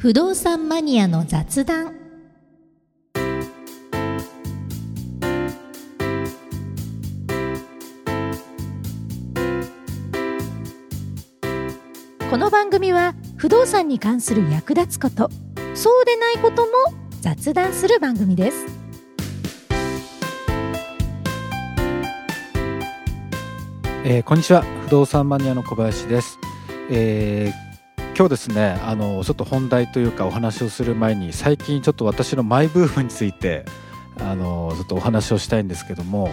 不動産マニアの雑談。この番組は不動産に関する役立つことそうでないことも雑談する番組です。えーこんにちは。不動産マニアの小林です、えー今日ですねあのちょっと本題というかお話をする前に最近ちょっと私のマイブームについてあのちょっとお話をしたいんですけども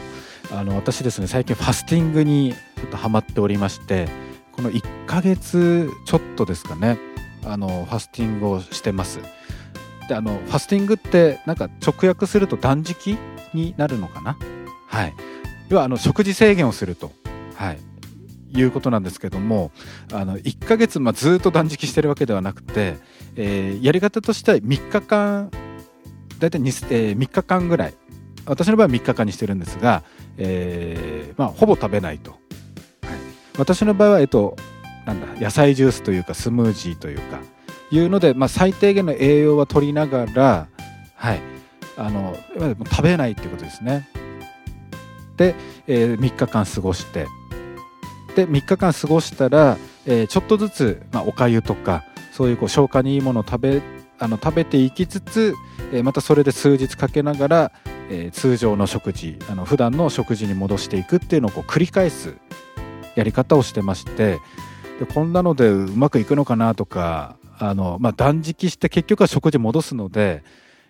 あの私ですね最近ファスティングにちょっとハマっておりましてこの1ヶ月ちょっとですかねあのファスティングをしてます。であのファスティングってなんか直訳すると断食になるのかな？はい。要はあの食事制限をすると。はい。いうことなんですけどもあの1ヶ月、まあ、ずっと断食してるわけではなくて、えーやり方としては3日間大体、えー3日間ぐらい。私の場合は3日間にしてるんですが、えーまあ、ほぼ食べないと、はい、私の場合は、えっと、なんだ野菜ジュースというかスムージーというかいうので、まあ、最低限の栄養は取りながら、はい、あの食べないっていうことですね。で、え3日間過ごして。で3日間過ごしたら、えーちょっとずつ、まあ、おかゆとかそういうこう消化にいいものを食べあの食べていきつつ、えーまたそれで数日かけながら、えー通常の食事あの普段の食事に戻していくっていうのをこう繰り返すやり方をしてましてでこんなのでうまくいくのかなとかあの、まあ、断食して結局は食事戻すので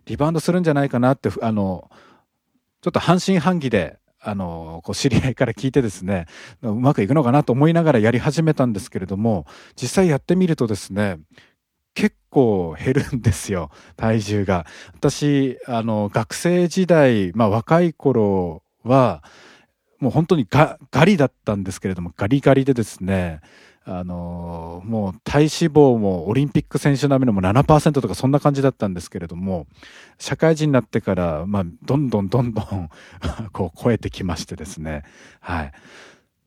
リバウンドするんじゃないかなってあのちょっと半信半疑であのこう知り合いから聞いてですねうまくいくのかなと思いながらやり始めたんですけれども実際やってみるとですね結構減るんですよ体重が。私あの学生時代、まあ、若い頃はもう本当にガガリだったんですけれどもガリガリでですねあのもう体脂肪もオリンピック選手並みのも7%とかそんな感じだったんですけれども社会人になってから、まあ、どんどんどんどん こう超えてきましてですね。はい。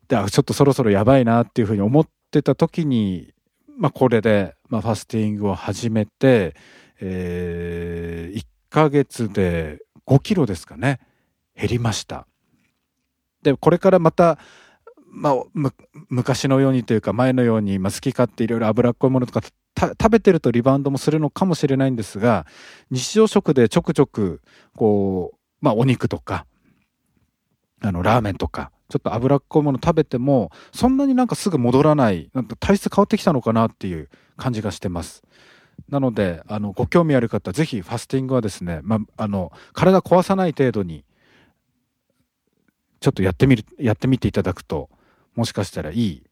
であちょっとそろそろやばいなっていうふうに思ってた時に、まあ、これで、まあ、ファスティングを始めて、え1ヶ月で5キロですかね。減りました。でこれからまたまあ、む昔のようにというか前のように、まあ、好き勝手いろいろ脂っこいものとか食べてるとリバウンドもするのかもしれないんですが日常食でちょくちょくこう、まあ、お肉とかあのラーメンとかちょっと脂っこいもの食べてもそんなになんかすぐ戻らないなんか体質変わってきたのかなっていう感じがしてます。なのであのご興味ある方ぜひファスティングはですね、まあ、あの体壊さない程度にちょっとやってみるやってみていただくともしかしたらいい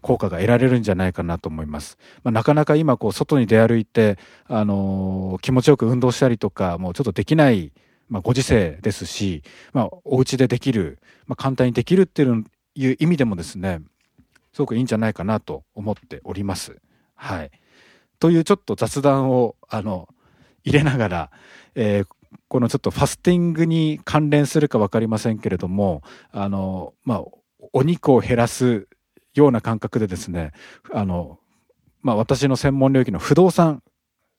効果が得られるんじゃないかなと思います。まあ、なかなか今こう外に出歩いて、あのー気持ちよく運動したりとかもうちょっとできない、まあ、ご時世ですし、まあ、お家でできる、まあ、簡単にできるっていう意味でもですねすごくいいんじゃないかなと思っております。はい、というちょっと雑談をあの入れながら、えーこのちょっとファスティングに関連するか分かりませんけれどもあの、まあ、お肉を減らすような感覚でですねあの、まあ、私の専門領域の不動産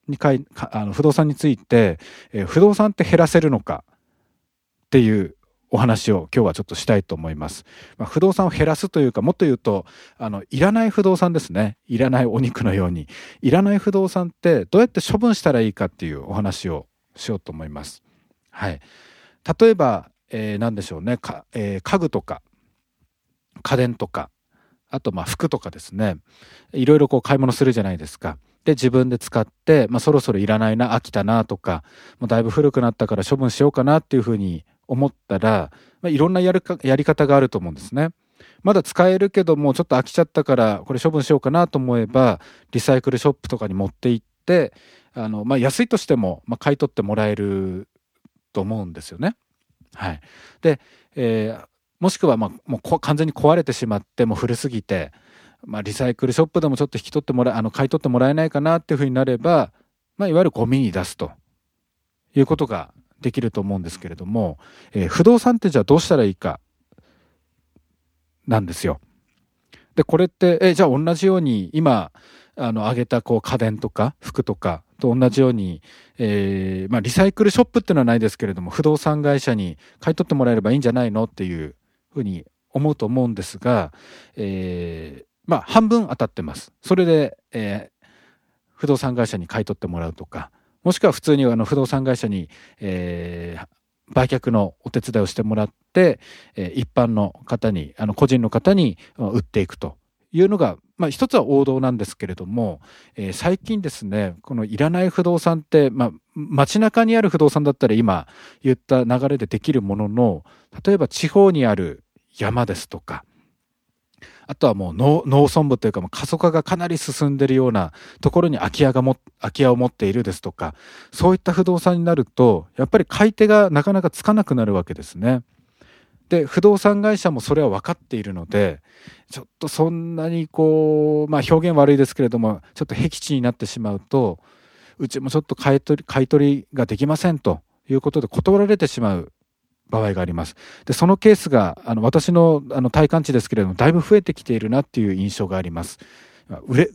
にかいかあの不動産について、えー不動産って減らせるのかっていうお話を今日はちょっとしたいと思います。まあ、不動産を減らすというかもっと言うとあのいらない不動産ですね。いらないお肉のように。いらない不動産ってどうやって処分したらいいかっていうお話をしようと思います。はい、例えば、えー何でしょうね。か、えー家具とか。家電とかあとまあ服とかですねいろいろこう買い物するじゃないですか。で自分で使って、まあ、そろそろいらないな飽きたなとかもうだいぶ古くなったから処分しようかなっていうふうに思ったら、まあ、いろんなやるかやり方があると思うんですね。まだ使えるけどもちょっと飽きちゃったからこれ処分しようかなと思えばリサイクルショップとかに持って行ってあの、まあ、安いとしても、まあ、買い取ってもらえると思うんですよね。はい、で、えーもしくは、まあ、もう完全に壊れてしまってもう古すぎて、まあ、リサイクルショップでもちょっと引き取ってもらえあの買い取ってもらえないかなっていうふうになれば、まあ、いわゆるゴミに出すということができると思うんですけれども、えー不動産ってじゃあどうしたらいいかなんですよ。でこれってえじゃあ同じように今あの、あげたこう家電とか服とかと同じように、えー、まあ、リサイクルショップっていうのはないですけれども、不動産会社に買い取ってもらえればいいんじゃないのっていうふうに思うと思うんですが、えー、まあ、半分当たってます。それで、えー、不動産会社に買い取ってもらうとか、もしくは普通にあの不動産会社に、えー、売却のお手伝いをしてもらって、え、一般の方に、あの個人の方に売っていくというのが、まあ一つは王道なんですけれども、えー、最近ですね、このいらない不動産って、まあ街中にある不動産だったら今言った流れでできるものの、例えば地方にある山ですとか、あとはもう農村部というかもう過疎化がかなり進んでいるようなところに空き家がも空き家を持っているですとかそういった不動産になるとやっぱり買い手がなかなかつかなくなるわけですね。で不動産会社もそれは分かっているのでちょっとそんなにこうまあ表現悪いですけれどもちょっと僻地になってしまうとうちもちょっと買い取り買い取りができませんということで断られてしまう場合があります。で、そのケースが、あの、私の、あの、体感値ですけれども、だいぶ増えてきているなっていう印象があります。売れ、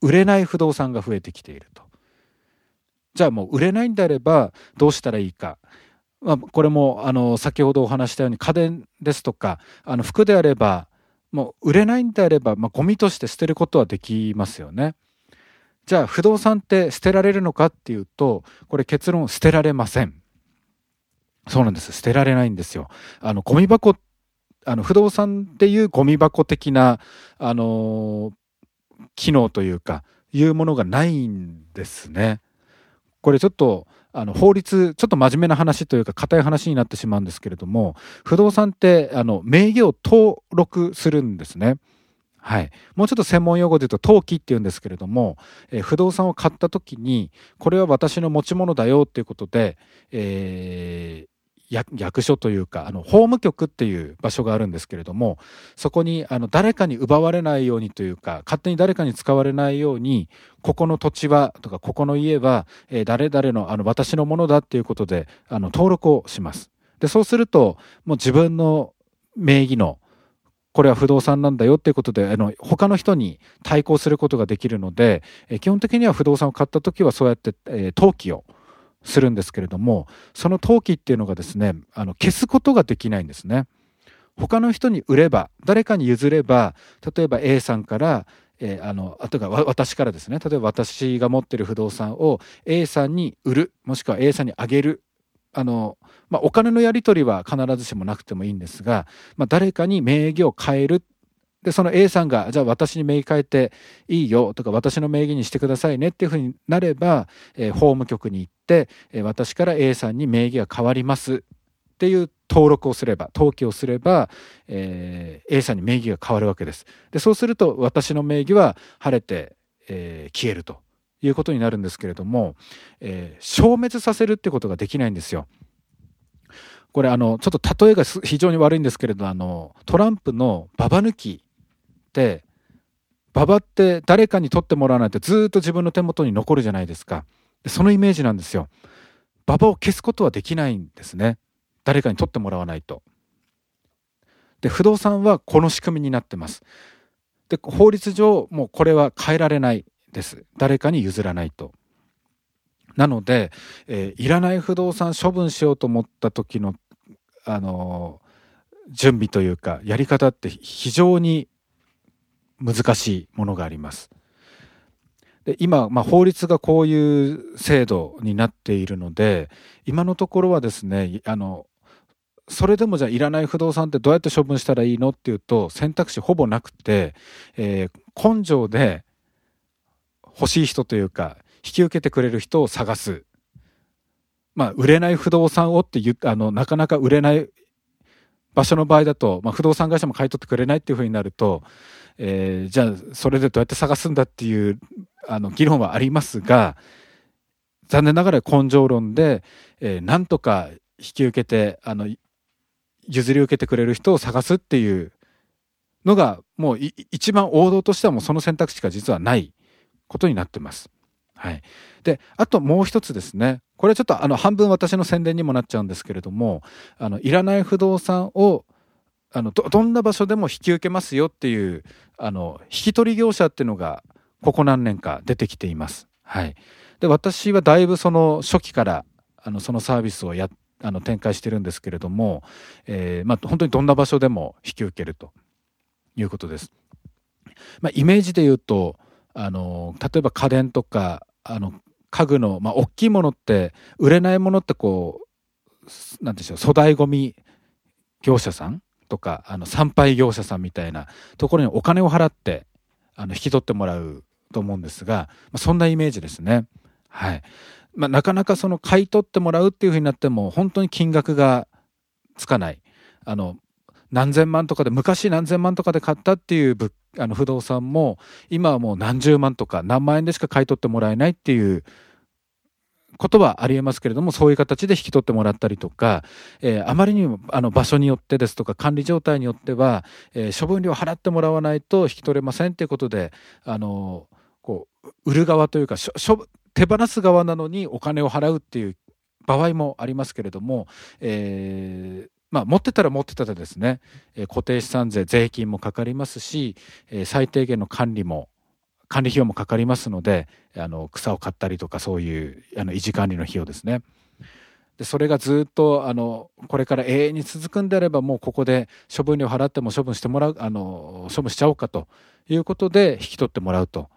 売れない不動産が増えてきていると。じゃあもう売れないんであれば、どうしたらいいか。まあ、これも、あの、先ほどお話したように、家電ですとか、あの、服であれば、もう売れないんであれば、まあ、ゴミとして捨てることはできますよね。じゃあ、不動産って捨てられるのかっていうと、これ結論捨てられません。そうなんです。捨てられないんですよ。あの、ゴミ箱、あの、不動産っていうゴミ箱的な、あの機能というか、いうものがないんですね。これちょっと、あの、法律、ちょっと真面目な話というか、硬い話になってしまうんですけれども、不動産って、あの、名義を登録するんですね。はい、もうちょっと専門用語で言うと登記っていうんですけれども、えー、不動産を買った時にこれは私の持ち物だよっていうことで、えー、役所というかあの法務局っていう場所があるんですけれどもそこにあの誰かに奪われないようにというか勝手に誰かに使われないようにここの土地はとかここの家は、えー、誰々のあの私のものだっていうことであの登録をします。でそうするともう自分の名義のこれは不動産なんだよっていうことであの他の人に対抗することができるので、えー、基本的には不動産を買った時はそうやって、えー、登記をするんですけれどもその登記っていうのがですねあの消すことができないんですね。他の人に売れば誰かに譲れば例えば A さんからえー、あのあとか私からですね例えば私が持ってる不動産を A さんに売るもしくは A さんにあげるあの、まあ、お金のやり取りは必ずしもなくてもいいんですが、まあ、誰かに名義を変えるで、その A さんが、じゃあ私に名義変えていいよとか、私の名義にしてくださいねっていうふうになれば、えー、法務局に行って、えー、私から A さんに名義が変わりますっていう登録をすれば、登記をすれば、えー、A さんに名義が変わるわけです。で、そうすると私の名義は晴れて、え消えるということになるんですけれども、え消滅させるってことができないんですよ。これあのちょっと例えが非常に悪いんですけれどあのトランプのババ抜きって馬場って誰かに取ってもらわないとずっと自分の手元に残るじゃないですか。そのイメージなんですよ。馬場を消すことはできないんですね。誰かに取ってもらわないと。で不動産はこの仕組みになってます。で法律上もうこれは変えられないです。誰かに譲らないと。なので、えー、いらない不動産処分しようと思った時のあのー、準備というかやり方って非常に難しいものがあります。で今、まあ、法律がこういう制度になっているので今のところはですねあのそれでもじゃあいらない不動産ってどうやって処分したらいいのっていうと選択肢ほぼなくて、えー、根性で欲しい人というか引き受けてくれる人を探す。まあ、売れない不動産をって言あのなかなか売れない場所の場合だと、まあ、不動産会社も買い取ってくれないっていうふうになるとえー、じゃあそれでどうやって探すんだっていうあの議論はありますが残念ながら根性論で、えー、なんとか引き受けてあの譲り受けてくれる人を探すっていうのがもう一番王道としてはもうその選択肢が実はないことになってます。はい、であともう一つですねこれちょっとあの半分私の宣伝にもなっちゃうんですけれどもあのいらない不動産をあのどんな場所でも引き受けますよっていうあの引き取り業者っていうのがここ何年か出てきています。はい。で、私はだいぶその初期からあのそのサービスをやあの展開してるんですけれども、えー、まあ、本当にどんな場所でも引き受けるということです。まあ、イメージで言うとあの例えば家電とかあの家具の、まあ、大きいものって売れないものってこう何でしょう粗大ごみ業者さんとかあの参拝業者さんみたいなところにお金を払ってあの引き取ってもらうと思うんですが、まあ、そんなイメージですね。はいまあ、なかなかその買い取ってもらうっていうふうになっても本当に金額がつかないあの何千万とかで昔何千万とかで買ったっていうあの不動産も今はもう何十万とか何万円でしか買い取ってもらえないっていうことはありえますけれどもそういう形で引き取ってもらったりとか、えー、あまりにもあの場所によってですとか管理状態によっては、えー、処分料払ってもらわないと引き取れませんっていうことであのこう売る側というか手放す側なのにお金を払うっていう場合もありますけれども、えー、まあ、持ってたら持ってたらですね、え、固定資産税税金もかかりますし、え、最低限の管理も管理費用もかかりますのであの草を刈ったりとかそういうあの維持管理の費用ですね。でそれがずっとあのこれから永遠に続くんであればもうここで処分料払っても処分してもらうあの処分しちゃおうかということで引き取ってもらうと、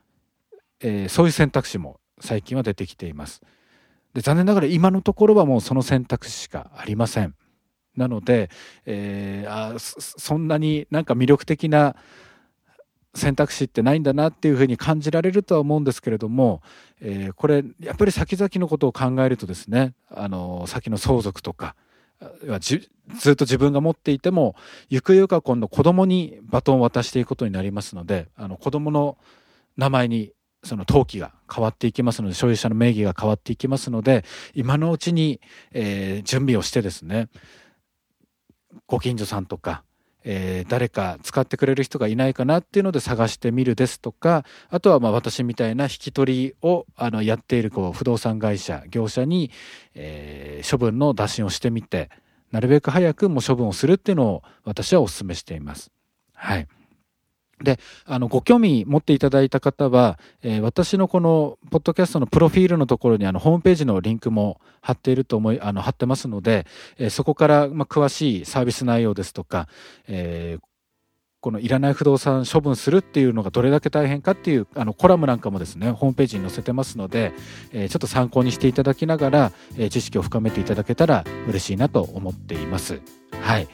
えー、そういう選択肢も最近は出てきています。で残念ながら今のところはもうその選択肢しかありません。なので、えー、あそんなになんか魅力的な選択肢ってないんだなっていうふうに感じられるとは思うんですけれども、えー、これやっぱり先々のことを考えるとですねあの先の相続とかずっと自分が持っていてもゆくゆくは今度子供にバトンを渡していくことになりますのであの子供の名前にその登記が変わっていきますので所有者の名義が変わっていきますので今のうちに、えー、準備をしてですねご近所さんとか、えー、誰か使ってくれる人がいないかなっていうので探してみるですとかあとはまあ私みたいな引き取りをあのやっているこう不動産会社業者に、えー、処分の打診をしてみてなるべく早くもう処分をするっていうのを私はお勧めしています。はいで、あの、ご興味持っていただいた方は、えー、私のこの、ポッドキャストのプロフィールのところに、あの、ホームページのリンクも貼っていると思い、あの、貼ってますので、えー、そこから、まあ、詳しいサービス内容ですとか、えー、このいらない不動産処分するっていうのがどれだけ大変かっていうあのコラムなんかもですねホームページに載せてますので、えー、ちょっと参考にしていただきながら、えー、知識を深めていただけたら嬉しいなと思っています。はい。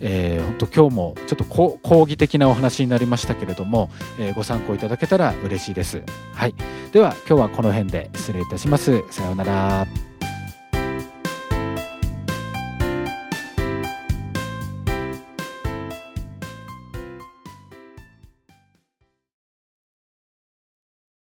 えー、本当今日もちょっと講義的なお話になりましたけれども、えー、ご参考いただけたら嬉しいです。はい。では今日はこの辺で失礼いたします。さようなら。